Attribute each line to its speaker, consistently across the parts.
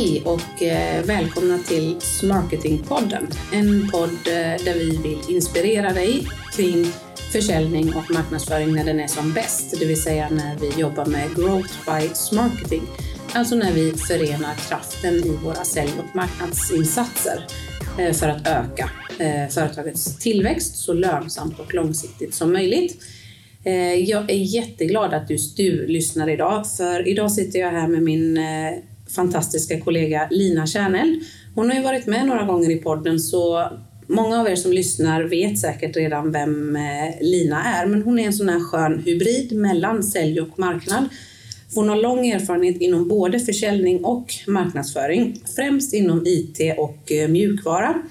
Speaker 1: Hej och eh, välkomna till Smarketingpodden. En podd eh, där vi vill inspirera dig kring försäljning och marknadsföring när den är som bäst, det vill säga när vi jobbar med Growth by Smarketing. Alltså när vi förenar kraften i våra sälj och marknadsinsatser eh, för att öka företagets tillväxt så lönsamt och långsiktigt som möjligt. Jag är jätteglad att just du lyssnar idag, för idag sitter jag här med min fantastiska kollega Lina Kärnell. Hon har ju varit med några gånger i podden så många av er som lyssnar vet säkert redan vem eh, Lina är, men hon är en sån här skön hybrid mellan sälj och marknad. Hon har lång erfarenhet inom både försäljning och marknadsföring, främst inom IT och eh, mjukvara.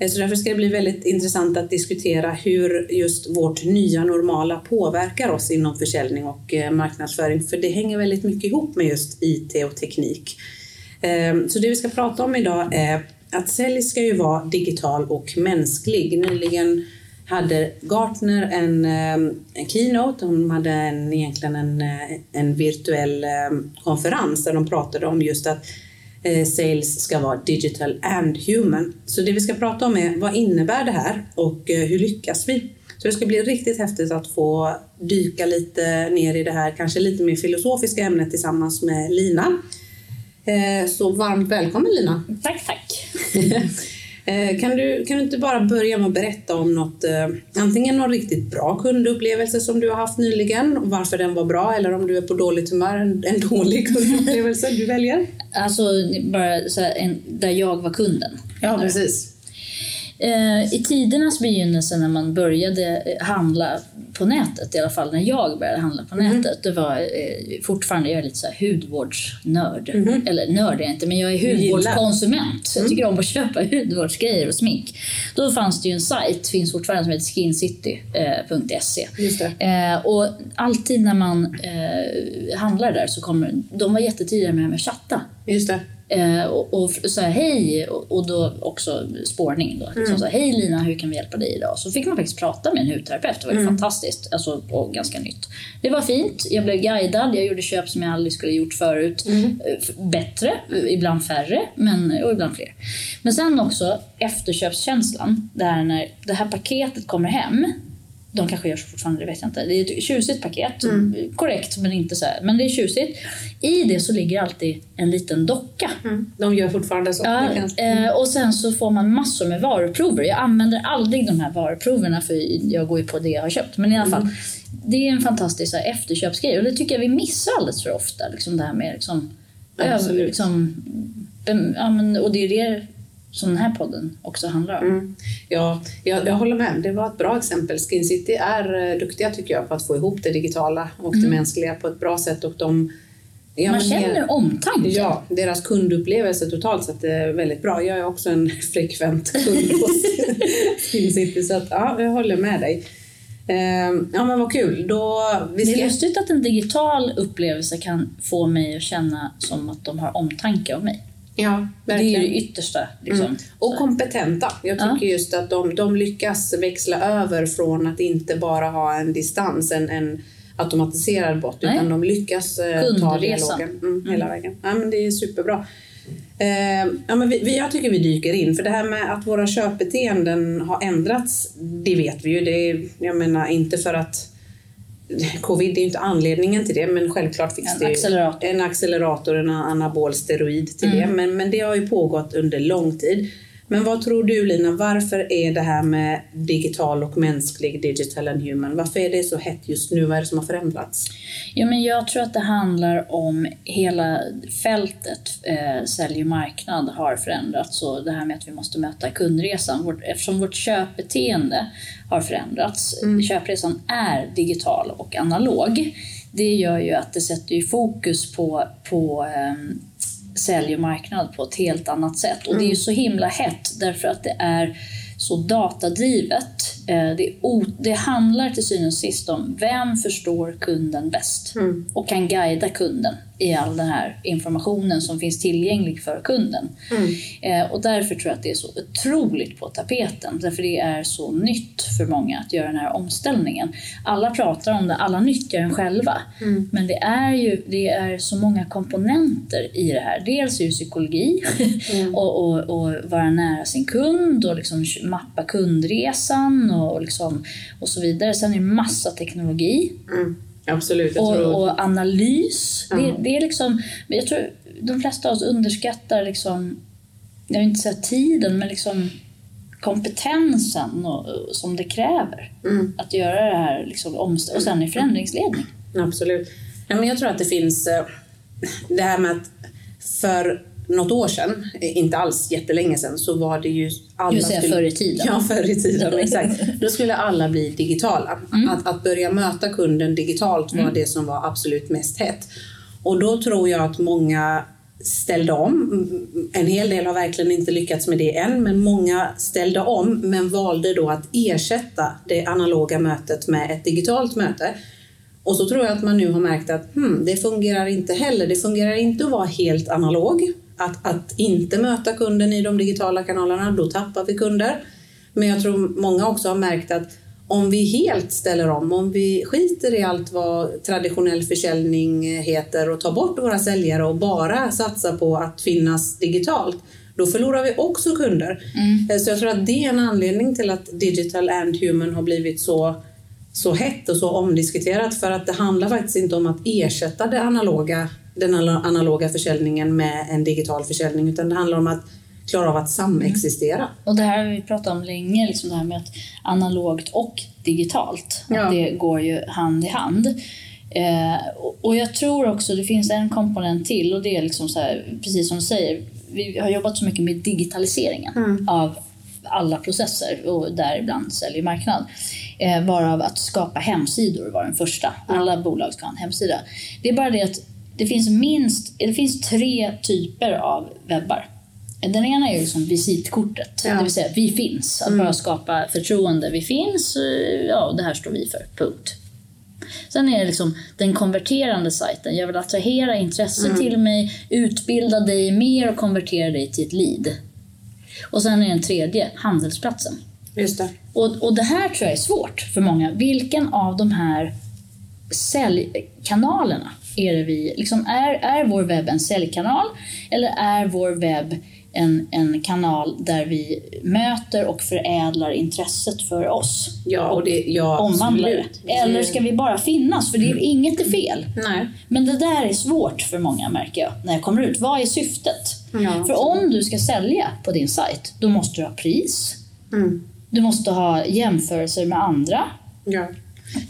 Speaker 1: Eh, så därför ska det bli väldigt intressant att diskutera hur just vårt nya normala påverkar oss inom försäljning och eh, marknadsföring, för det hänger väldigt mycket ihop med just IT och teknik. Eh, så det vi ska prata om idag är att sälj ska ju vara digital och mänsklig. Nyligen hade Gartner en, en keynote, de hade en, egentligen en, en virtuell konferens där de pratade om just att sales ska vara digital and human. Så det vi ska prata om är vad innebär det här och eh, hur lyckas vi? Så det ska bli riktigt häftigt att få dyka lite ner i det här, kanske lite mer filosofiska ämnet tillsammans med Lina. Eh, så varmt välkommen Lina!
Speaker 2: Tack, tack!
Speaker 1: Eh, kan du, kan du inte bara börja med att berätta om något, eh, antingen någon riktigt bra kundupplevelse som du har haft nyligen och varför den var bra eller om du är på dåligt humör, en, en dålig kundupplevelse du väljer?
Speaker 2: Alltså bara så här, en, där jag var kunden.
Speaker 1: Ja, precis.
Speaker 2: Eh, I tidernas begynnelse när man började handla på nätet, i alla fall när jag började handla på mm. nätet, det var eh, fortfarande, jag är lite så här hudvårdsnörd. Mm. Eller nörd är jag inte, men jag är hudvårdskonsument. Så jag mm. tycker om att köpa hudvårdsgrejer och smink. Då fanns det ju en sajt, finns fortfarande, som heter skincity.se. Eh, eh, och alltid när man eh, handlar där så kommer, de var jättetidiga med att chatta.
Speaker 1: Just det.
Speaker 2: Eh, och, och så hej, och, och, då också spårning. Då. Mm. Så hej Lina, hur kan vi hjälpa dig idag? Så fick man faktiskt prata med en hudterapeut. Det var mm. fantastiskt alltså, och ganska nytt. Det var fint. Jag blev guidad. Jag gjorde köp som jag aldrig skulle gjort förut. Mm. Eh, bättre, ibland färre, men, och ibland fler. Men sen också efterköpskänslan. Där när det här paketet kommer hem de kanske gör så fortfarande, det vet jag inte. Det är ett tjusigt paket. Mm. Korrekt, men inte så här. Men det är tjusigt. I det så ligger alltid en liten docka.
Speaker 1: Mm. De gör fortfarande så.
Speaker 2: Ja, mm. och sen så får man massor med varuprover. Jag använder aldrig de här varuproverna för jag går ju på det jag har köpt. Men i alla fall, mm. det är en fantastisk här, efterköpsgrej och det tycker jag vi missar alldeles för ofta. Liksom det här med liksom, över, liksom, ja, men, och det är det som den här podden också handlar om. Mm.
Speaker 1: Ja, jag, jag, håller med. Det var ett bra exempel. Skin City är eh, duktiga tycker jag på att få ihop det digitala och mm. det mänskliga på ett bra sätt. Och de,
Speaker 2: ja, Man känner er, omtanke.
Speaker 1: Ja, deras kundupplevelse totalt sett är väldigt bra. Jag är också en frekvent kund hos Skin City så att, ja, jag håller med dig. Ehm, ja men vad kul. Då,
Speaker 2: vi ska... Det är lustigt att en digital upplevelse kan få mig att känna som att de har omtanke om mig.
Speaker 1: Ja,
Speaker 2: verkligen. Det är det yttersta. Liksom. Mm.
Speaker 1: Och kompetenta. Jag tycker ja. just att de, de lyckas växla över från att inte bara ha en distans, en, en automatiserad bot, Nej. utan de lyckas eh, ta dialogen mm, mm. hela vägen. Ja, men det är superbra. Eh, ja, men vi, vi, jag tycker vi dyker in, för det här med att våra köpbeteenden har ändrats, det vet vi ju. Det är, jag menar inte för att Covid är ju inte anledningen till det, men självklart finns
Speaker 2: en
Speaker 1: det
Speaker 2: accelerator.
Speaker 1: en accelerator, en anabol steroid till mm. det. Men, men det har ju pågått under lång tid. Men vad tror du Lina, varför är det här med digital och mänsklig, digital and human, varför är det så hett just nu? Vad är det som har förändrats?
Speaker 2: Ja, men jag tror att det handlar om hela fältet eh, sälj och marknad har förändrats och det här med att vi måste möta kundresan. Vårt, eftersom vårt köpbeteende har förändrats, mm. köpresan är digital och analog, det gör ju att det sätter fokus på, på eh, sälj och marknad på ett helt annat sätt. Och det är ju mm. så himla hett därför att det är så datadrivet. Eh, det, det handlar till och sist om vem förstår kunden bäst mm. och kan guida kunden i all den här informationen som finns tillgänglig för kunden. Eh, och därför tror jag att det är så otroligt på tapeten. Därför det är så nytt för många att göra den här omställningen. Alla pratar om det, alla nyttjar den själva. Men det är ju det är så många komponenter i det här. Dels är det psykologi och, och, och vara nära sin kund och liksom mappa kundresan och, liksom, och så vidare. Sen är det massa teknologi.
Speaker 1: Absolut. Jag
Speaker 2: Och,
Speaker 1: tror...
Speaker 2: och analys.
Speaker 1: Ja.
Speaker 2: Det, det är liksom, jag tror de flesta av oss underskattar liksom, jag vill inte säga tiden, men liksom kompetensen och, som det kräver
Speaker 1: Mm.
Speaker 2: att göra det här. Liksom, omst- och sen i förändringsledning.
Speaker 1: Absolut. Ja, men jag tror att det finns eh, det här med att för något år sedan, eh, inte alls jättelänge sedan, så var det ju alla...
Speaker 2: Säga
Speaker 1: skulle-
Speaker 2: förr i tiden.
Speaker 1: Ja, förr i tiden. exakt. Då skulle alla bli digitala.
Speaker 2: Mm.
Speaker 1: Att, att börja möta kunden digitalt var det som var absolut mest hett. Och då tror jag att många ställde om. En hel del har verkligen inte lyckats med det än, men många ställde om men valde då att ersätta det analoga mötet med ett digitalt möte. Och så tror jag att man nu har märkt att hmm, det fungerar inte heller. Det fungerar inte att vara helt analog. Att, att inte möta kunden i de digitala kanalerna, då tappar vi kunder. Men jag tror många också har märkt att om vi helt ställer om, om vi skiter i allt vad traditionell försäljning heter och tar bort våra säljare och bara satsar på att finnas digitalt, då förlorar vi också kunder. Eh, Så jag tror att det är en anledning till att digital and human har blivit så så hett och så omdiskuterat för att det handlar faktiskt inte om att ersätta det analoga, den ana- analoga försäljningen med en digital försäljning utan det handlar om att klara av att samexistera.
Speaker 2: Och det här har vi pratat om länge, liksom det här med att analogt och digitalt,
Speaker 1: Ja.
Speaker 2: att det går ju hand i hand. Eh, och- jag tror också det finns en komponent till och det är liksom så här, precis som du säger, vi har jobbat så mycket med digitaliseringen av alla processer och däribland sälj och marknad. Eh, varav att skapa hemsidor var den första. Alla bolag ska ha en hemsida. Det är bara det att det finns minst det finns tre typer av webbar. Den ena är ju liksom visitkortet,
Speaker 1: Ja.
Speaker 2: det vill säga vi finns. Att bara skapa förtroende. Vi finns, ja det här står vi för, punkt. Sen är det liksom den konverterande sajten. Jag vill attrahera intresse till mig, utbilda dig mer och konvertera dig till ett lead. Och sen är den tredje, handelsplatsen.
Speaker 1: Just det.
Speaker 2: Och, och det här tror jag är svårt för många. Vilken av de här säljkanalerna är det vi... Liksom är, är vår webb en säljkanal eller är vår webb en, en kanal där vi möter och förädlar intresset för oss?
Speaker 1: Ja, och det, ja,
Speaker 2: Omvandlar det. Eller ska vi bara finnas? För det är, inget är fel.
Speaker 1: Nej.
Speaker 2: Men det där är svårt för många märker jag när jag kommer ut. Vad är syftet?
Speaker 1: Ja.
Speaker 2: För om du ska sälja på din sajt, då måste du ha pris.
Speaker 1: Mm.
Speaker 2: Du måste ha jämförelser med andra.
Speaker 1: Ja.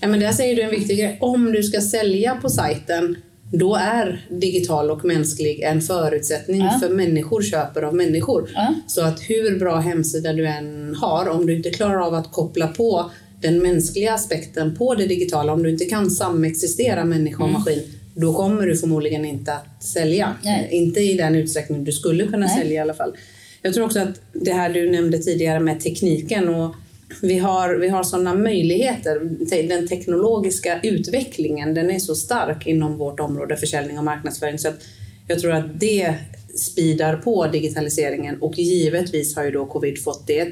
Speaker 1: Ja, men där säger du en viktig grej. Om du ska sälja på sajten, då är digital och mänsklig en förutsättning
Speaker 2: Ja.
Speaker 1: för människor köper av människor.
Speaker 2: Ja.
Speaker 1: Så att hur bra hemsida du än har, om du inte klarar av att koppla på den mänskliga aspekten på det digitala, om du inte kan samexistera människa och maskin, då kommer du förmodligen inte att sälja.
Speaker 2: Mm. Nej.
Speaker 1: Inte i den utsträckning du skulle kunna
Speaker 2: Nej.
Speaker 1: sälja i alla fall. Jag tror också att det här du nämnde tidigare med tekniken och vi har, vi har sådana möjligheter. Te- Den teknologiska utvecklingen den är så stark inom vårt område försäljning och marknadsföring så att jag tror att det speedar på digitaliseringen och givetvis har ju då covid fått det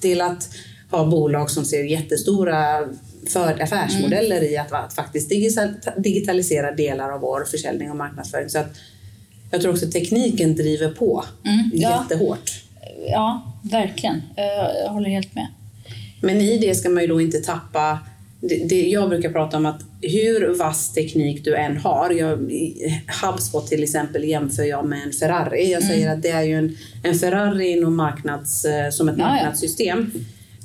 Speaker 1: till att ha bolag som ser jättestora för affärsmodeller i att, att faktiskt digital- digitalisera delar av vår försäljning och marknadsföring. Så att jag tror också att tekniken driver på
Speaker 2: Mm, ja.
Speaker 1: jättehårt.
Speaker 2: Ja, verkligen. Jag jag håller helt med.
Speaker 1: Men i det ska man ju då inte tappa... Det, det, jag brukar prata om att hur vass teknik du än har, jag, HubSpot till exempel jämför jag med en Ferrari. Jag säger att det är ju en, en Ferrari inom marknads, eh, som ett
Speaker 2: Ja, ja.
Speaker 1: marknadssystem.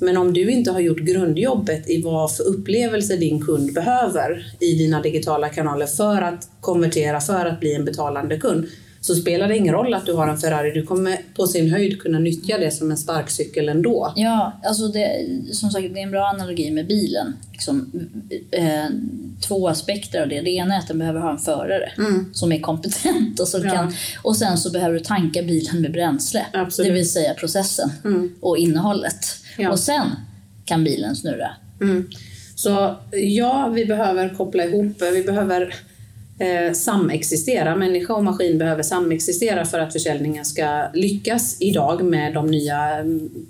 Speaker 1: Men om du inte har gjort grundjobbet i vad för upplevelse din kund behöver i dina digitala kanaler för att konvertera, för att bli en betalande kund, så spelar det ingen roll att du har en Ferrari. Du kommer på sin höjd kunna nyttja det som en sparkcykel ändå.
Speaker 2: Ja, alltså det, som sagt, det är en bra analogi med bilen. Liksom, eh, två aspekter av det. Det ena är att den behöver ha en förare som är kompetent och, som
Speaker 1: Ja.
Speaker 2: kan, och sen så behöver du tanka bilen med bränsle.
Speaker 1: Absolut.
Speaker 2: Det vill säga processen och innehållet.
Speaker 1: Ja.
Speaker 2: Och sen kan bilen snurra.
Speaker 1: Mm. Så ja, vi behöver koppla ihop, vi behöver eh, samexistera. Människa och maskin behöver samexistera för att försäljningen ska lyckas idag med de nya,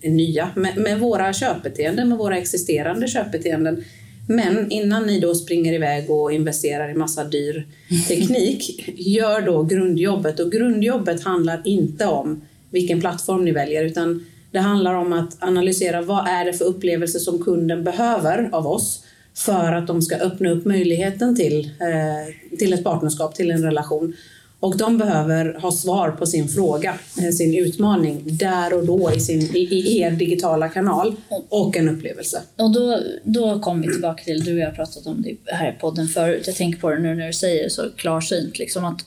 Speaker 1: nya med, med våra köpbeteenden, med våra existerande köpbeteenden. Men innan ni då springer iväg och investerar i massa dyr teknik, gör då grundjobbet. Och grundjobbet handlar inte om vilken plattform ni väljer, utan det handlar om att analysera vad är det för upplevelse som kunden behöver av oss för att de ska öppna upp möjligheten till, eh, till ett partnerskap, till en relation. Och de behöver ha svar på sin fråga, eh, sin utmaning, där och då i, sin, i, er digitala kanal och en upplevelse.
Speaker 2: Och då, då kommer vi tillbaka till, du och jag har pratat om det här i podden förut, jag tänker på det nu när du säger så klarsynt, liksom att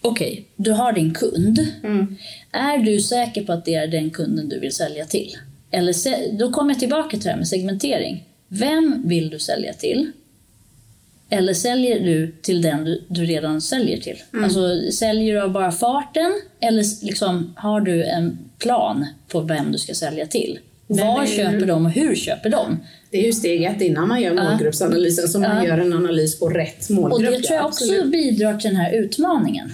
Speaker 2: okej, okay, du har din kund. Mm. Är du säker på att det är den kunden du vill sälja till? Eller då kommer jag tillbaka till det här med segmentering. Vem vill du sälja till? Eller säljer du till den du, du redan säljer till? Mm. Alltså, säljer du av bara farten eller liksom, har du en plan på vem du ska sälja till? Var köper de och hur köper de?
Speaker 1: Det är ju steg ett innan man gör målgruppsanalysen, så man gör en analys på rätt målgrupp.
Speaker 2: Och det tror jag också absolut. bidrar till den här utmaningen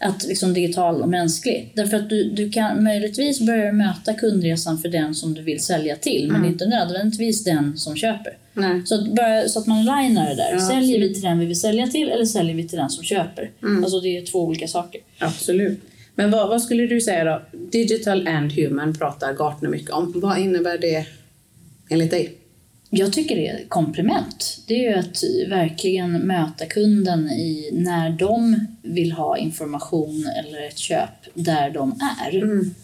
Speaker 2: att liksom digital och mänsklig. Därför att du, du kan möjligtvis börja möta kundresan för den som du vill sälja till, mm. men inte nödvändigtvis den som köper. Nej. Så, att bara, så att man linar det där. Ja, säljer absolut. vi till den vi vill sälja till eller säljer vi till den som köper? Mm. Alltså det är två olika saker.
Speaker 1: Absolut. Men vad, vad, skulle du säga då? Digital and human pratar Gartner mycket om. Vad innebär det enligt dig?
Speaker 2: Jag tycker det är ett komplement. Det är ju att verkligen möta kunden i när de vill ha information eller ett köp där de är. Mm.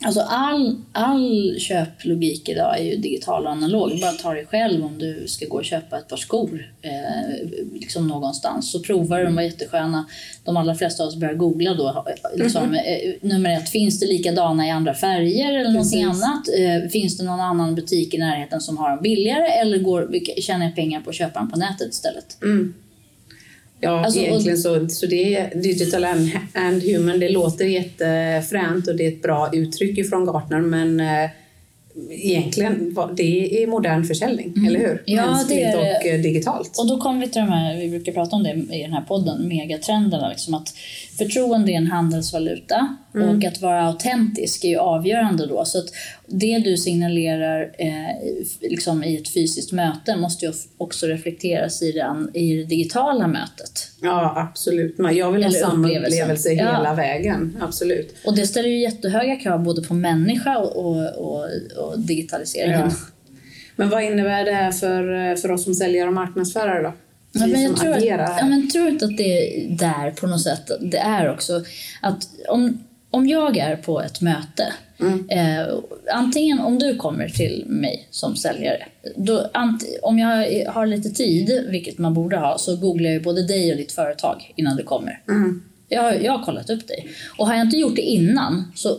Speaker 2: Eh, Alltså all, all köplogik idag är ju digital och analog. Bara ta dig själv om du ska gå och köpa ett par skor eh, liksom någonstans. Så provar de var jättesköna. De allra flesta av oss börjar googla då. Liksom, mm -hmm. nummer ett, finns det likadana i andra färger eller någonting annat? Eh, finns det någon annan butik i närheten som har dem billigare? Eller går, tjänar jag pengar på att köpa dem på nätet istället? Mm.
Speaker 1: Ja, alltså, egentligen så, så det är digital and, and human. Det låter jättefränt och det är ett bra uttryck ifrån Gartner men eh, egentligen det är modern försäljning, mm. eller hur?
Speaker 2: Ja, Mänskligt det är
Speaker 1: och eh, digitalt.
Speaker 2: Och då kommer vi till de här, vi brukar prata om det i den här podden, megatrenderna. Liksom att förtroende är en handelsvaluta mm. och att vara autentisk är ju avgörande då. Så att det du signalerar eh, liksom i ett fysiskt möte måste ju också reflekteras i det, i det digitala mötet.
Speaker 1: Ja, absolut. Jag vill ha samma upplevelse hela ja. vägen. Absolut.
Speaker 2: Och det ställer ju jättehöga krav både på människa och, och, och, och digitaliseringen. Ja.
Speaker 1: Men vad innebär det här för, för oss som säljare och marknadsförare då?
Speaker 2: Ja, men jag tror, att, ja, men tror inte att det är där på något sätt. Det är också att om, om jag är på ett möte, mm. eh, antingen om du kommer till mig som säljare, då, om jag har lite tid, vilket man borde ha, så googlar jag både dig och ditt företag innan du kommer. Mm. Jag, jag har kollat upp dig. Och har jag inte gjort det innan, så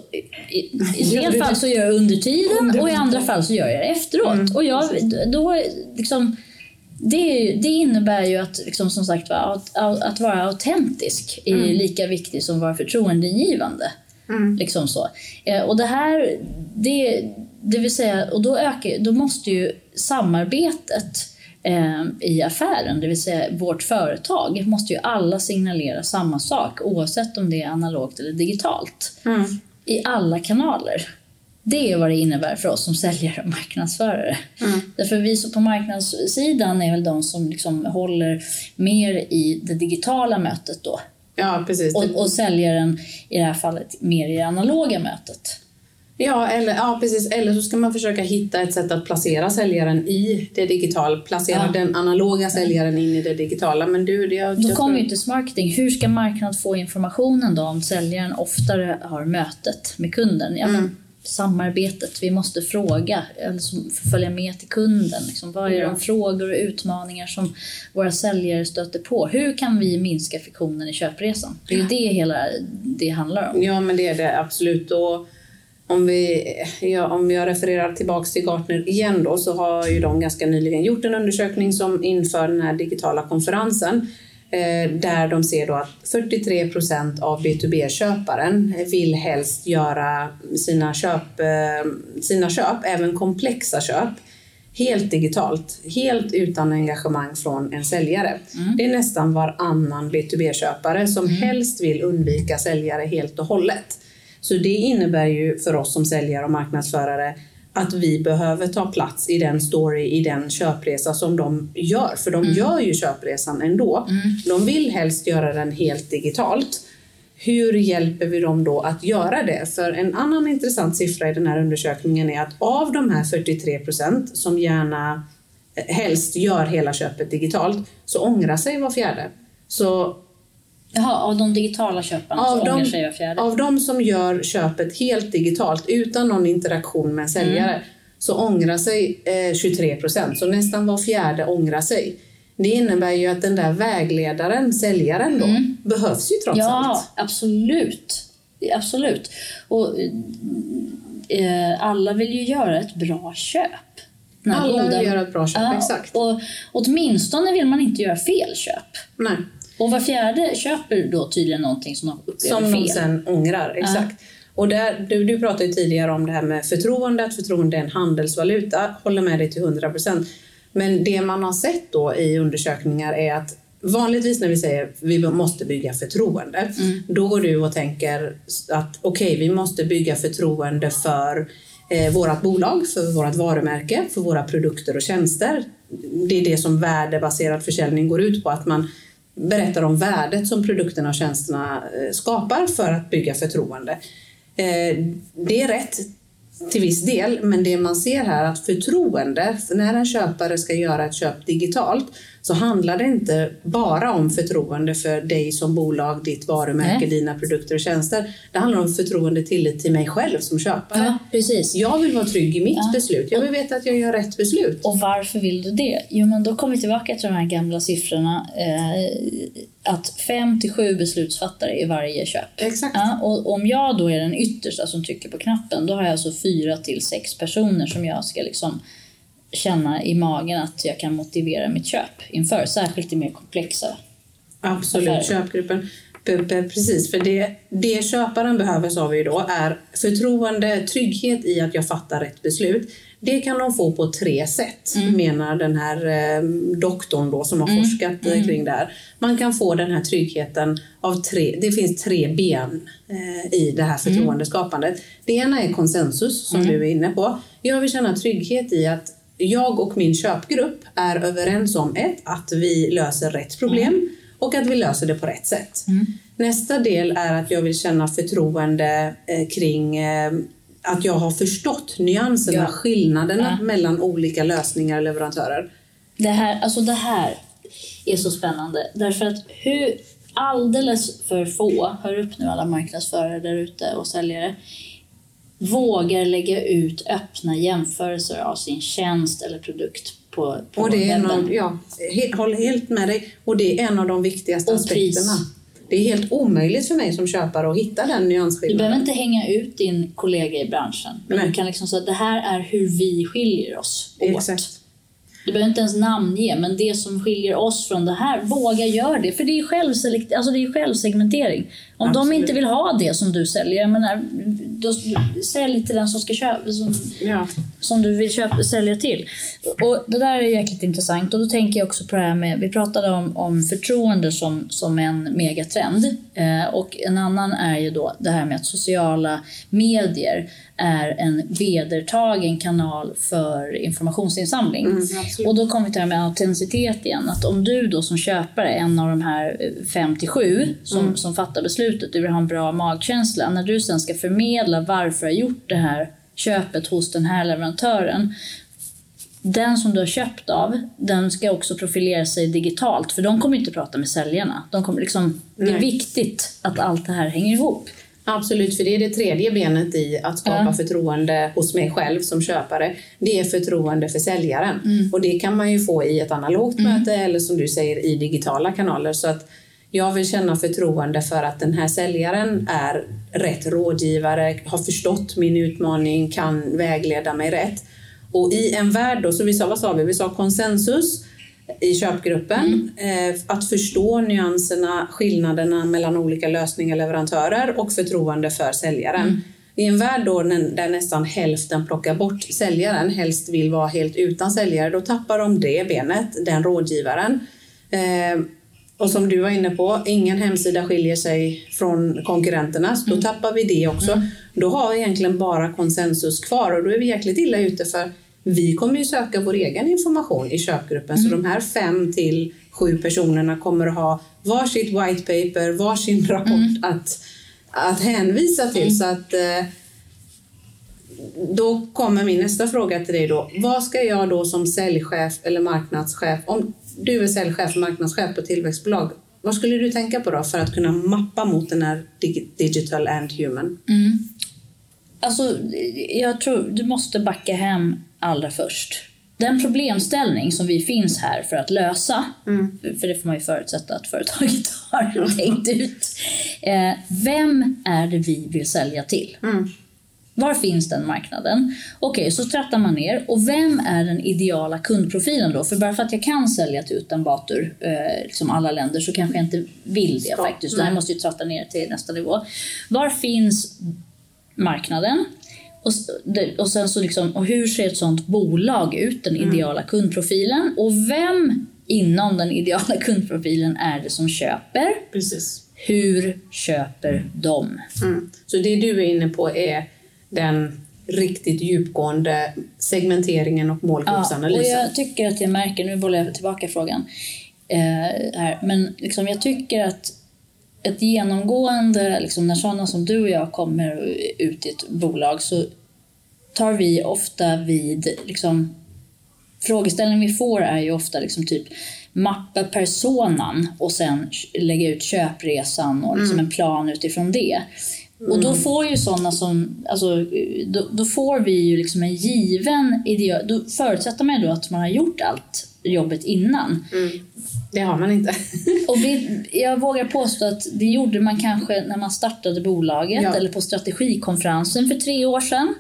Speaker 2: i, i en fall så gör jag under tiden och i andra fall så gör jag det efteråt. Mm. Och jag, då liksom det, det, innebär ju att, liksom, som sagt, att, att vara autentisk är mm. lika viktigt som att vara förtroendegivande. Mm. Liksom så. Eh, och det här, det, det vill säga, och då, ökar, då måste ju samarbetet eh, i affären, det vill säga vårt företag, måste ju alla signalera samma sak oavsett om det är analogt eller digitalt. Mm. I alla kanaler. Det är vad det innebär för oss som säljare och marknadsförare. Mm. Därför vi på marknadssidan är väl de som liksom håller mer i det digitala mötet då.
Speaker 1: Ja, precis.
Speaker 2: Och, och säljaren i det här fallet mer i det analoga mötet.
Speaker 1: Ja, eller, ja, precis. Eller så ska man försöka hitta ett sätt att placera säljaren i det digitala. Placera ja. den analoga säljaren in i det digitala. Men du, det, jag,
Speaker 2: Då kommer ju till marketing. Hur ska marknaden få informationen då om säljaren oftare har mötet med kunden? Ja, mm samarbetet. Vi måste fråga, alltså följa med till kunden. Liksom, vad är de frågor och utmaningar som våra säljare stöter på? Hur kan vi minska friktionen i köpresan? Det är ju det hela det handlar om.
Speaker 1: Ja, men det är det absolut. Och om, vi, ja, om jag refererar tillbaka till Gartner igen då, så har ju de ganska nyligen gjort en undersökning som inför den här digitala konferensen där de ser då att 43 procent av B2B-köparen vill helst göra sina köp, eh, sina köp, även komplexa köp, helt digitalt, helt utan engagemang från en säljare. Mm. Det är nästan varannan B2B-köpare som mm. helst vill undvika säljare helt och hållet. Så det innebär ju för oss som säljare och marknadsförare att vi behöver ta plats i den story, i den köpresa som de gör. För de mm. gör ju köpresan ändå. Mm. De vill helst göra den helt digitalt. Hur hjälper vi dem då att göra det? För en annan intressant siffra i den här undersökningen är att av de här 43 procent som gärna eh, helst gör hela köpet digitalt så ångrar sig var fjärde. Så
Speaker 2: Jaha, av de digitala köparna av så ångrar sig var fjärde?
Speaker 1: Av de som gör köpet helt digitalt utan någon interaktion med en säljare mm. så ångrar sig eh, 23 procent. Så nästan var fjärde ångrar sig. Det innebär ju att den där vägledaren, säljaren då, mm. behövs ju trots
Speaker 2: ja,
Speaker 1: allt.
Speaker 2: Ja, absolut. Absolut. Och eh, alla vill ju göra ett bra köp.
Speaker 1: Alla vill göra ett bra köp, ja, exakt.
Speaker 2: Och åtminstone vill man inte göra fel köp.
Speaker 1: Nej.
Speaker 2: Och var fjärde köper då tydligen någonting som de upplever
Speaker 1: som
Speaker 2: fel.
Speaker 1: Som de sen ångrar, exakt. Ja. Och där, du, du pratade ju tidigare om det här med förtroende, att förtroende är en handelsvaluta. Håller med dig till 100 procent. Men det man har sett då i undersökningar är att vanligtvis när vi säger att vi måste bygga förtroende, mm. då går du och tänker att okej, okay, vi måste bygga förtroende för eh, vårt bolag, för vårt varumärke, för våra produkter och tjänster. Det är det som värdebaserad försäljning går ut på, att man berättar om värdet som produkterna och tjänsterna eh, skapar för att bygga förtroende. Eh, det är rätt till viss del, men det man ser här är att förtroende, när en köpare ska göra ett köp digitalt så handlar det inte bara om förtroende för dig som bolag, ditt varumärke, Nej. dina produkter och tjänster. Det handlar om förtroende tillit till mig själv som köpare.
Speaker 2: Ja, precis.
Speaker 1: Jag vill vara trygg i mitt ja. beslut. Jag vill veta att jag gör rätt beslut.
Speaker 2: Och varför vill du det? Jo, men då kommer vi tillbaka till de här gamla siffrorna. Eh, att fem till sju beslutsfattare i varje köp.
Speaker 1: Exakt.
Speaker 2: Ja, och om jag då är den yttersta som trycker på knappen, då har jag alltså fyra till sex personer som jag ska liksom känna i magen att jag kan motivera mitt köp inför, särskilt i mer komplexa
Speaker 1: Absolut, affärer. köpgruppen. Precis, för det, det köparen behöver sa vi då är förtroende, trygghet i att jag fattar rätt beslut. Det kan de få på tre sätt, mm. menar den här eh, doktorn då som har mm. forskat mm. kring det här. Man kan få den här tryggheten av tre, det finns tre ben eh, i det här mm. förtroendeskapandet. Det ena är konsensus som mm. du är inne på. Jag vill känna trygghet i att jag och min köpgrupp är överens om ett, att vi löser rätt problem mm. och att vi löser det på rätt sätt. Mm. Nästa del är att jag vill känna förtroende eh, kring eh, att jag har förstått nyanserna, ja. skillnaderna ja. mellan olika lösningar och leverantörer.
Speaker 2: Det här, alltså det här är så spännande därför att hur alldeles för få, hör upp nu alla marknadsförare där ute och säljare, vågar lägga ut öppna jämförelser av sin tjänst eller produkt på, på
Speaker 1: och det är webben. Av, ja, håller helt med dig. Och det är en av de viktigaste och aspekterna. Pris. Det är helt omöjligt för mig som köpare att hitta den nyansskillnaden.
Speaker 2: Du behöver inte hänga ut din kollega i branschen. Men Nej. du kan liksom säga att det här är hur vi skiljer oss åt. Exakt. Du behöver inte ens namnge, men det som skiljer oss från det här, våga göra det. För det är, självselekt, alltså det är självsegmentering. Om Absolut. de inte vill ha det som du säljer, jag menar, då, sälj till den som, ska köpa, som, ja som du vill köpa, sälja till. Och Det där är jäkligt intressant. Och Då tänker jag också på det här med, vi pratade om, om förtroende som, som en megatrend. Eh, och En annan är ju då det här med att sociala medier är en vedertagen kanal för informationsinsamling. Mm, och då kommer vi till det här med autenticitet igen. Att om du då som köpare en av de här 57 som, mm. som fattar beslutet, du vill ha en bra magkänsla. När du sen ska förmedla varför du har gjort det här köpet hos den här leverantören. Den som du har köpt av, den ska också profilera sig digitalt för de kommer inte prata med säljarna. De kommer liksom, det är viktigt att allt det här hänger ihop.
Speaker 1: Absolut, för det är det tredje benet i att skapa ja. förtroende hos mig själv som köpare. Det är förtroende för säljaren. Mm. Och det kan man ju få i ett analogt mm. möte eller som du säger i digitala kanaler. Så att jag vill känna förtroende för att den här säljaren är rätt rådgivare, har förstått min utmaning, kan vägleda mig rätt. Och i en värld då, så vi sa, vad sa vi? Vi sa konsensus i köpgruppen. Mm. Eh, att förstå nyanserna, skillnaderna mellan olika lösningar och leverantörer och förtroende för säljaren. Mm. i en värld då där nästan hälften plockar bort säljaren, helst vill vara helt utan säljare, då tappar de det benet, den rådgivaren. Och som du var inne på, ingen hemsida skiljer sig från konkurrenterna, så då mm. tappar vi det också. Mm. Då har vi egentligen bara konsensus kvar och då är vi jäkligt illa ute för vi kommer ju söka vår egen information i köpgruppen, mm. så de här fem till sju personerna kommer att ha varsitt white paper, varsin rapport mm. att, att hänvisa till. Mm. Så att eh, då kommer min nästa fråga till dig då. Vad ska jag då som säljchef eller marknadschef, om du är säljchef och marknadschef på tillväxtbolag, vad skulle du tänka på då för att kunna mappa mot den här digital and human?
Speaker 2: Mm. Alltså, jag tror du måste backa hem allra först. Den problemställning som vi finns här för att lösa, mm. för det får man ju förutsätta att företaget har tänkt ut. Eh, vem är det vi vill sälja till? Mm. Var finns den marknaden? Okej, okay, så trattar man ner. Och vem är den ideala kundprofilen då? För bara för att jag kan sälja till utan bator, eh, liksom alla länder, så kanske jag inte vill det Stopp. faktiskt. Så jag måste ju tratta ner till nästa nivå. Var finns marknaden? Och, och, sen så liksom, och hur ser ett sånt bolag ut, den mm. ideala kundprofilen? Och vem inom den ideala kundprofilen är det som köper?
Speaker 1: Precis.
Speaker 2: Hur köper de?
Speaker 1: Mm. Så det du är inne på är den riktigt djupgående segmenteringen och målgruppsanalysen.
Speaker 2: Ja, och jag tycker att jag märker, nu bollar jag tillbaka frågan eh, här, men liksom jag tycker att ett genomgående, liksom när sådana som du och jag kommer ut i ett bolag så tar vi ofta vid, liksom, frågeställningen vi får är ju ofta liksom typ mappa personan och sen lägga ut köpresan och liksom mm. en plan utifrån det. Mm. Och då mm. får ju sådana som, alltså, då, då, får vi ju liksom en given idé. Då förutsätter man ju då att man har gjort allt jobbet innan.
Speaker 1: Mm. Det har man inte.
Speaker 2: och det, jag vågar påstå att det gjorde man kanske när man startade bolaget ja. eller på strategikonferensen för tre år sedan.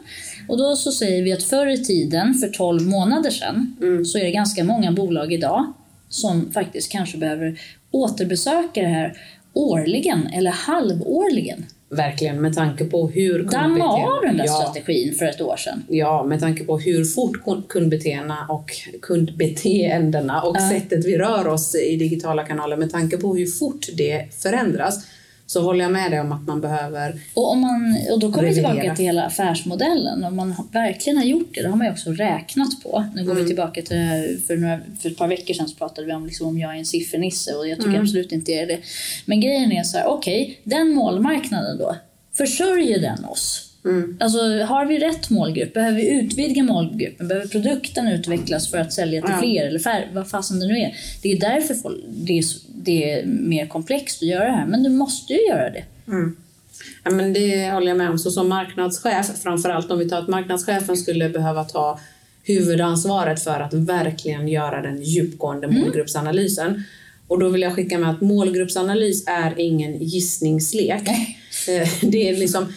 Speaker 2: Och då så säger vi att förr i tiden, för 12 månader sedan, mm. så är det ganska många bolag idag som faktiskt kanske behöver återbesöka det här årligen eller halvårligen.
Speaker 1: Verkligen, med tanke på hur
Speaker 2: Damma av den där ja, strategin för ett år sedan.
Speaker 1: Ja, med tanke på hur fort kundbeteendena och kundbeteendena och uh. sättet vi rör oss i digitala kanaler, med tanke på hur fort det förändras så håller jag med dig om att man behöver
Speaker 2: Och, om man, och då kommer vi tillbaka till hela affärsmodellen. Om man verkligen har gjort det, det har man ju också räknat på. Nu går mm. vi tillbaka till för, några, för ett par veckor sedan så pratade vi om, liksom, om jag är en siffernisse och jag tycker mm. absolut inte jag är det. Men grejen är så här, okej, okay, den målmarknaden då, försörjer den oss? Mm. Alltså, har vi rätt målgrupp? Behöver vi utvidga målgruppen? Behöver produkten utvecklas för att sälja till fler eller färre? Vad fasen det nu är. Det är därför det är, det är mer komplext att göra det här, men du måste ju göra det.
Speaker 1: Mm. Ja, men det håller jag med om. Så som marknadschef, framförallt om vi tar att marknadschefen skulle behöva ta huvudansvaret för att verkligen göra den djupgående mm. målgruppsanalysen. Och då vill jag skicka med att målgruppsanalys är ingen gissningslek. Eh, det är liksom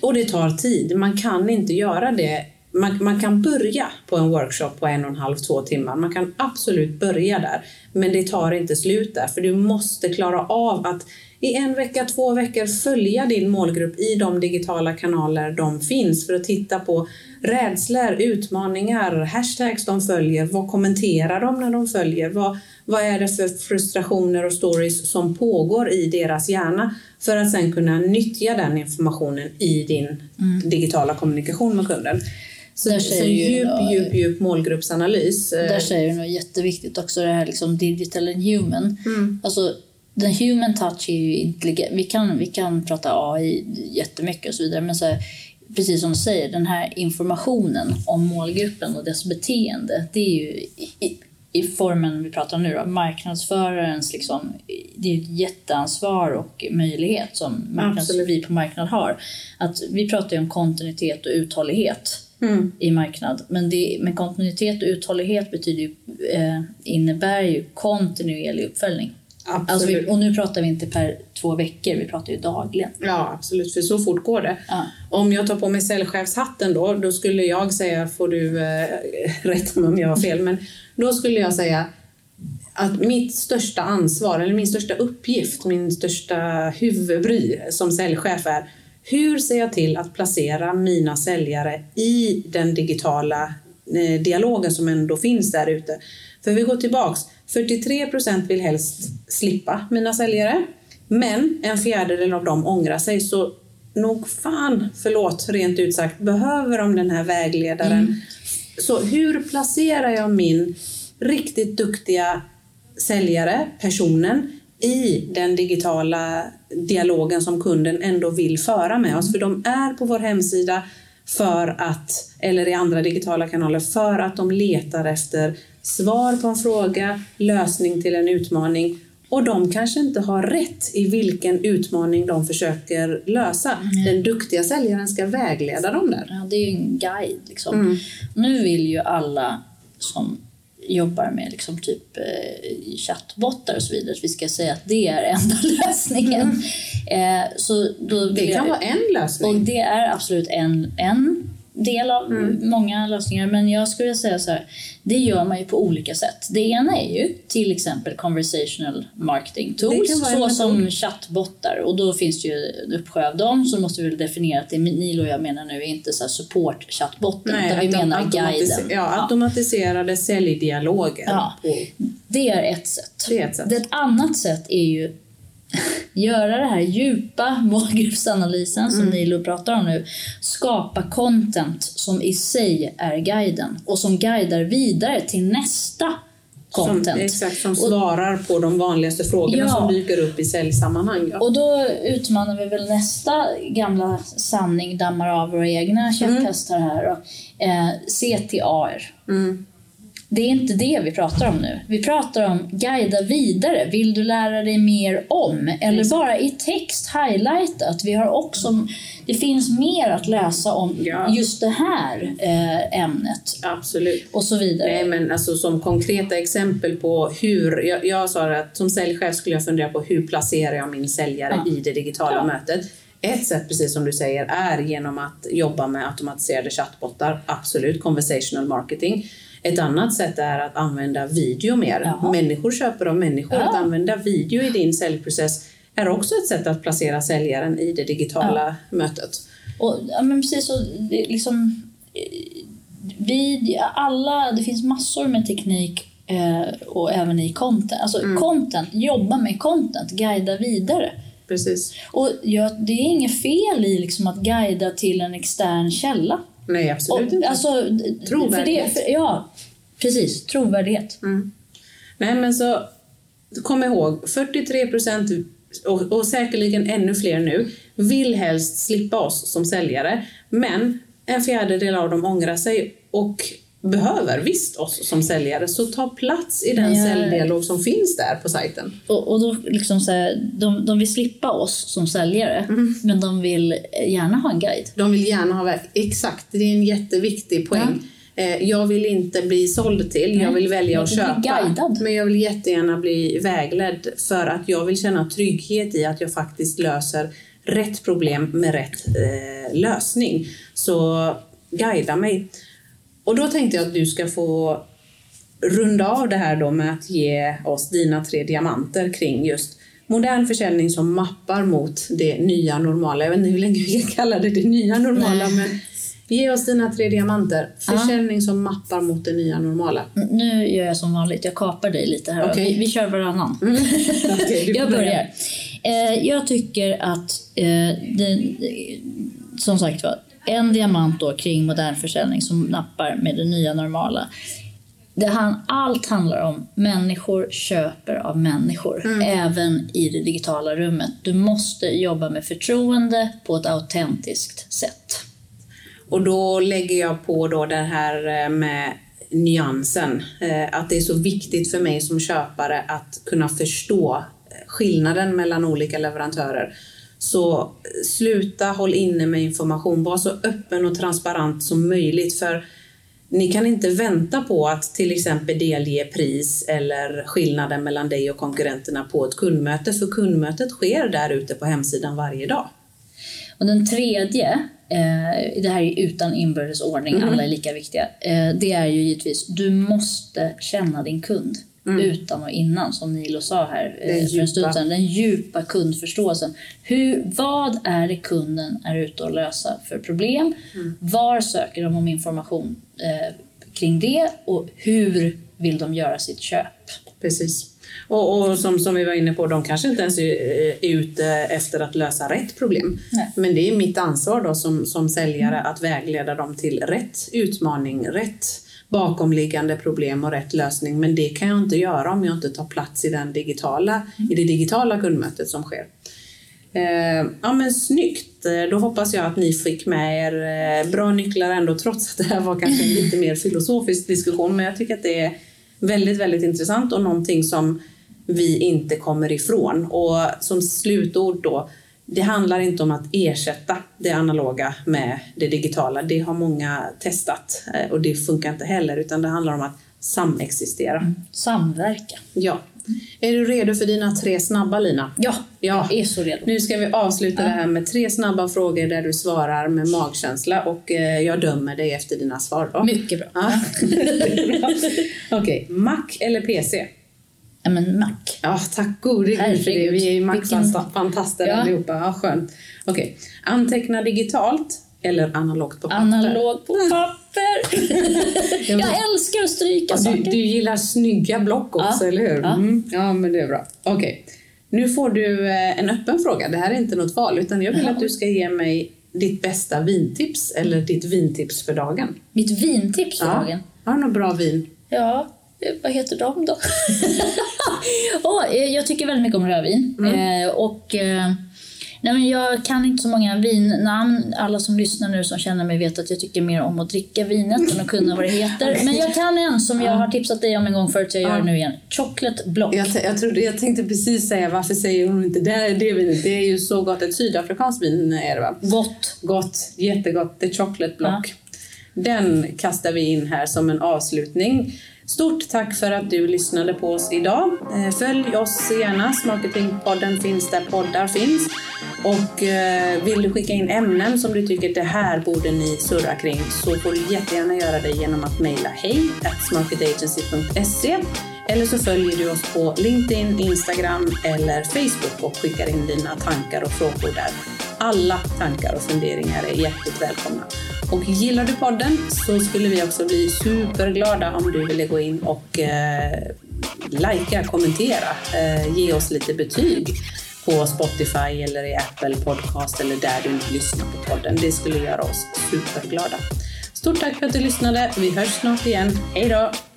Speaker 1: och det tar tid. Man kan inte göra det. Man, man kan börja på en workshop på en och en halv, två timmar. Man kan absolut börja där. Men det tar inte slut där, för du måste klara av att i en vecka, två veckor följa din målgrupp i de digitala kanaler de finns för att titta på rädslor, utmaningar, hashtags de följer, vad kommenterar de när de följer, vad, vad är det för frustrationer och stories som pågår i deras hjärna för att sen kunna nyttja den informationen i din mm. digitala kommunikation med kunden. Så, där så djup, då, djup, djup målgruppsanalys.
Speaker 2: Eh, där säger du något jätteviktigt också, det här liksom digital and human. Mm. Alltså, den human touch är ju intelligent. Vi kan, vi kan prata AI jättemycket och så vidare, men så här, precis som du säger, den här informationen om målgruppen och dess beteende, det är ju i formen vi pratar om nu, då, marknadsförarens liksom, det är ett jätteansvar och möjlighet som vi på marknad har. Att vi pratar ju om kontinuitet och uthållighet mm. i marknad, men, det, men kontinuitet och uthållighet betyder ju, eh, innebär ju kontinuerlig uppföljning. Alltså vi, och nu pratar vi inte per två veckor, vi pratar ju dagligen.
Speaker 1: Ja, absolut, för så fort går det. Ja. Om jag tar på mig säljchefshatten då, då skulle jag säga, får du eh, rätta mig om jag har fel, men då skulle jag säga att mitt största ansvar, eller min största uppgift, min största huvudbry som säljchef är hur ser jag till att placera mina säljare i den digitala eh, dialogen som ändå finns där ute? För vi går tillbaks, 43 procent vill helst slippa mina säljare, men en fjärdedel av dem ångrar sig. Så nog fan, förlåt rent ut sagt, behöver de den här vägledaren. Mm. Så hur placerar jag min riktigt duktiga säljare, personen, i den digitala dialogen som kunden ändå vill föra med oss. För de är på vår hemsida för att, eller i andra digitala kanaler, för att de letar efter svar på en fråga, lösning till en utmaning och de kanske inte har rätt i vilken utmaning de försöker lösa. Mm. Den duktiga säljaren ska vägleda dem där.
Speaker 2: Ja, det är ju en guide. Liksom. Mm. Nu vill ju alla som jobbar med liksom typ eh, chattbottar och så vidare, att vi ska säga att det är enda lösningen.
Speaker 1: Mm. Eh, så då det kan jag, vara en lösning.
Speaker 2: Och det är absolut en, en del av mm. många lösningar. Men jag skulle säga så här, det gör man ju på olika sätt. Det ena är ju till exempel conversational marketing tools, så som chattbottar. Och då finns det ju en uppsjö av dem, så måste vi väl definiera att det Nilo och jag menar nu är inte så support chattbotten utan vi menar guiden.
Speaker 1: Ja, automatiserade ja. säljdialoger. Ja.
Speaker 2: Det är ett sätt.
Speaker 1: Det är ett sätt.
Speaker 2: Ett annat sätt är ju göra det här djupa målgruppsanalysen mm. som Nilo pratar om nu, skapa content som i sig är guiden och som guidar vidare till nästa content.
Speaker 1: Som, exakt, som svarar och, på de vanligaste frågorna ja, som dyker upp i säljsammanhang.
Speaker 2: Ja. Och då utmanar vi väl nästa gamla sanning, dammar av våra egna käpphästar mm. här. Och, eh, CTAR. Mm. Det är inte det vi pratar om nu. Vi pratar om guida vidare. Vill du lära dig mer om? Eller bara i text highlightat. Vi har också, det finns mer att läsa om ja. just det här eh, ämnet.
Speaker 1: Absolut.
Speaker 2: Och så vidare.
Speaker 1: Nej, men alltså, som konkreta exempel på hur... Jag, jag sa att som säljchef skulle jag fundera på hur placerar jag min säljare ja. i det digitala ja. mötet. Ett sätt, precis som du säger, är genom att jobba med automatiserade chattbottar. Absolut, conversational marketing. Ett annat sätt är att använda video mer. Jaha. Människor köper av människor. Ja. Att använda video i din säljprocess är också ett sätt att placera säljaren i det digitala ja. mötet.
Speaker 2: Och, ja, men precis, och liksom, vi, alla, det finns massor med teknik eh, och även i content. Alltså mm. content, jobba med content, guida vidare.
Speaker 1: Precis.
Speaker 2: Och ja, det är inget fel i liksom att guida till en extern källa.
Speaker 1: Nej, absolut och, inte.
Speaker 2: Alltså, trovärdighet. För det, för, ja, precis. Trovärdighet.
Speaker 1: Mm. Nej, men så kom ihåg, 43 procent och, och säkerligen ännu fler nu vill helst slippa oss som säljare. Men en fjärdedel av dem ångrar sig och behöver visst oss som säljare, så ta plats i den ja. säljdialog som finns där på sajten.
Speaker 2: Och, och då liksom så här, de, de vill slippa oss som säljare, mm. men de vill gärna ha en guide.
Speaker 1: De vill gärna ha, exakt, det är en jätteviktig poäng. Ja. Eh, jag vill inte bli såld till, Nej. jag vill välja att köpa. Guidad. Men jag vill jättegärna bli vägledd för att jag vill känna trygghet i att jag faktiskt löser rätt problem med rätt eh, lösning. Så guida mig. Och då tänkte jag att du ska få runda av det här då med att ge oss dina tre diamanter kring just modern försäljning som mappar mot det nya normala. Jag vet inte hur länge vi kan kalla det det nya normala, Nej. men ge oss dina tre diamanter. Försäljning ja. som mappar mot det nya normala.
Speaker 2: Nu gör jag som vanligt, jag kapar dig lite här. Okay. Vi, vi kör varannan. Mm. okay, jag börjar. Eh, jag tycker att, eh, det, som sagt var, en diamant då kring modern försäljning som nappar med det nya normala. Det han, allt handlar om människor köper av människor, mm. även i det digitala rummet. Du måste jobba med förtroende på ett autentiskt sätt.
Speaker 1: Och då lägger jag på då det här eh, med nyansen. Eh, att det är så viktigt för mig som köpare att kunna förstå skillnaden mellan olika leverantörer. Så sluta håll inne med information. Var så öppen och transparent som möjligt. För ni kan inte vänta på att till exempel delge pris eller skillnaden mellan dig och konkurrenterna på ett kundmöte. För kundmötet sker där ute på hemsidan varje dag.
Speaker 2: Och den tredje, eh, det här är utan inbördes ordning, mm. alla är lika viktiga. Eh, det är ju givetvis, du måste känna din kund. Utan och innan, som Nilo sa här eh,
Speaker 1: Den
Speaker 2: för en stund sedan. Den djupa kundförståelsen. Hur, vad är det kunden är ute och lösa för problem? Var söker de om information eh, kring det och hur vill de göra sitt köp?
Speaker 1: Precis. Och, och som, som vi var inne på, de kanske inte ens är, är ute efter att lösa rätt problem.
Speaker 2: Nej.
Speaker 1: Men det är mitt ansvar då som, som säljare att vägleda dem till rätt utmaning, rätt bakomliggande problem och rätt lösning. Men det kan jag inte göra om jag inte tar plats i, den digitala, i det digitala kundmötet som sker. Eh, ja men snyggt! Eh, då hoppas jag att ni fick med er eh, bra nycklar ändå trots att det här var kanske en lite mer filosofisk diskussion. Men jag tycker att det är väldigt, väldigt intressant och någonting som vi inte kommer ifrån. Och som slutord då, det handlar inte om att ersätta det analoga med det digitala. Det har många testat eh, och det funkar inte heller utan det handlar om att samexistera.
Speaker 2: Samverka.
Speaker 1: Ja. Är du redo för dina tre snabba Lina?
Speaker 2: Ja,
Speaker 1: Ja.
Speaker 2: jag är så redo.
Speaker 1: Nu ska vi avsluta det här med tre snabba frågor där du svarar med magkänsla och eh, jag dömer dig efter dina svar. Då.
Speaker 2: Mycket bra.
Speaker 1: Ja. Okej, Mac eller PC?
Speaker 2: Ja, men Mac.
Speaker 1: Ja, tack gode gud för det. Vi är ju Mac-fantaster
Speaker 2: Ja.
Speaker 1: allihopa. Ja, skönt. Okej, anteckna digitalt eller analogt på papper?
Speaker 2: Analog på papper. jag älskar att stryka
Speaker 1: Du,
Speaker 2: saker.
Speaker 1: du gillar snygga block också,
Speaker 2: Ja.
Speaker 1: eller hur?
Speaker 2: Ja.
Speaker 1: Mm. ja, men det är bra. Okej. Nu får du eh, en öppen fråga. Det här är inte något val, utan jag vill
Speaker 2: Jaha.
Speaker 1: att du ska ge mig ditt bästa vintips eller ditt vintips för dagen.
Speaker 2: Mitt vintips för dagen.
Speaker 1: Har du något bra vin?
Speaker 2: Ja, vad heter de då? Eh, jag tycker väldigt mycket om rödvin.
Speaker 1: Mm.
Speaker 2: Eh, och, eh, nej, men jag kan inte så många vinnamn. Alla som lyssnar nu som känner mig vet att jag tycker mer om att dricka vinet än att kunna vad det heter. Men jag kan en som jag har tipsat dig om en gång förut, så jag gör det nu igen. Chocolate Block.
Speaker 1: Jag, jag, trodde, jag tänkte precis säga varför säger hon inte det, det vinet? Det är ju så gott. Ett sydafrikanskt vin är det va?
Speaker 2: Gott.
Speaker 1: Gott, jättegott. The Chocolate Block. Den kastar vi in här som en avslutning. Stort tack för att du lyssnade på oss idag. Eh, följ oss gärna. Smarketingpodden finns där poddar finns. Och eh, vill du skicka in ämnen som du tycker det här borde ni surra kring så får du jättegärna göra det genom att mejla hej smarketagency.se eller så följer du oss på LinkedIn, Instagram eller Facebook och skickar in dina tankar och frågor där. Alla tankar och funderingar är hjärtligt välkomna. Och gillar du podden så skulle vi också bli superglada om du ville gå in och eh, likea, kommentera, eh, ge oss lite betyg på Spotify eller i Apple Podcast eller där du inte lyssnar på podden. Det skulle göra oss superglada. Stort tack för att du lyssnade. Vi hörs snart igen. Hej då!